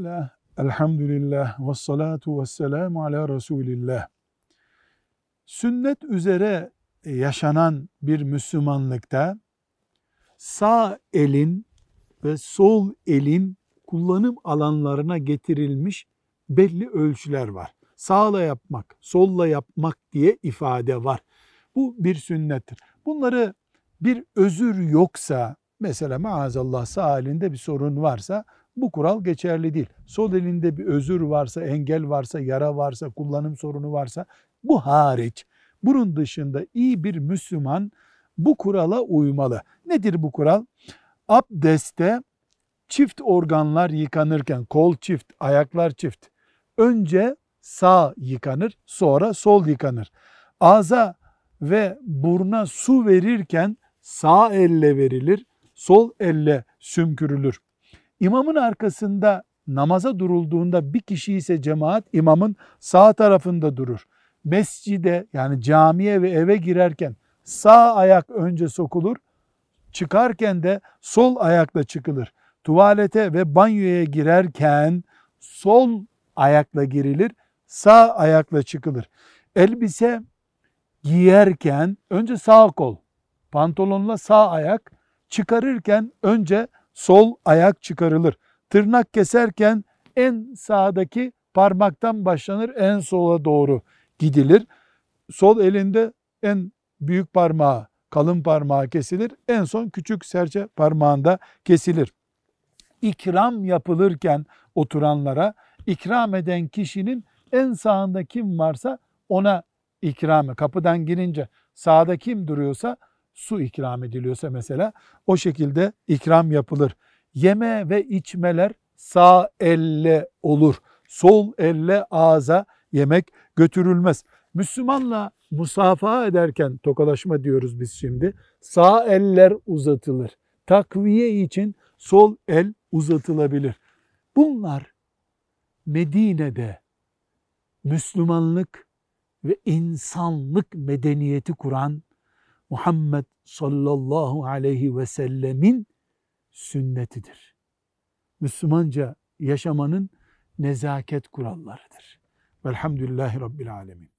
Bismillah, elhamdülillah, ve salatu ve selamu ala Resulillah. Sünnet üzere yaşanan bir Müslümanlıkta sağ elin ve sol elin kullanım alanlarına getirilmiş belli ölçüler var. Sağla yapmak, solla yapmak diye ifade var. Bu bir sünnettir. Bunları bir özür yoksa, mesela maazallah sağ elinde bir sorun varsa bu kural geçerli değil. Sol elinde bir özür varsa, engel varsa, yara varsa, kullanım sorunu varsa bu hariç. Bunun dışında iyi bir Müslüman bu kurala uymalı. Nedir bu kural? Abdeste çift organlar yıkanırken, kol çift, ayaklar çift. Önce sağ yıkanır, sonra sol yıkanır. Ağza ve buruna su verirken sağ elle verilir, sol elle sümkürülür. İmamın arkasında namaza durulduğunda bir kişi ise cemaat imamın sağ tarafında durur. Mescide yani camiye ve eve girerken sağ ayak önce sokulur, çıkarken de sol ayakla çıkılır. Tuvalete ve banyoya girerken sol ayakla girilir, sağ ayakla çıkılır. Elbise giyerken önce sağ kol, pantolonla sağ ayak, çıkarırken önce sol ayak çıkarılır. Tırnak keserken en sağdaki parmaktan başlanır, en sola doğru gidilir. Sol elinde en büyük parmağı, kalın parmağı kesilir. En son küçük serçe parmağında kesilir. İkram yapılırken oturanlara ikram eden kişinin en sağında kim varsa ona ikramı. Kapıdan girince sağda kim duruyorsa su ikram ediliyorsa mesela o şekilde ikram yapılır. Yeme ve içmeler sağ elle olur. Sol elle ağza yemek götürülmez. Müslümanla musafaha ederken tokalaşma diyoruz biz şimdi. Sağ eller uzatılır. Takviye için sol el uzatılabilir. Bunlar Medine'de Müslümanlık ve insanlık medeniyeti kuran Muhammed sallallahu aleyhi ve sellemin sünnetidir. Müslümanca yaşamanın nezaket kurallarıdır. Velhamdülillahi Rabbil Alemin.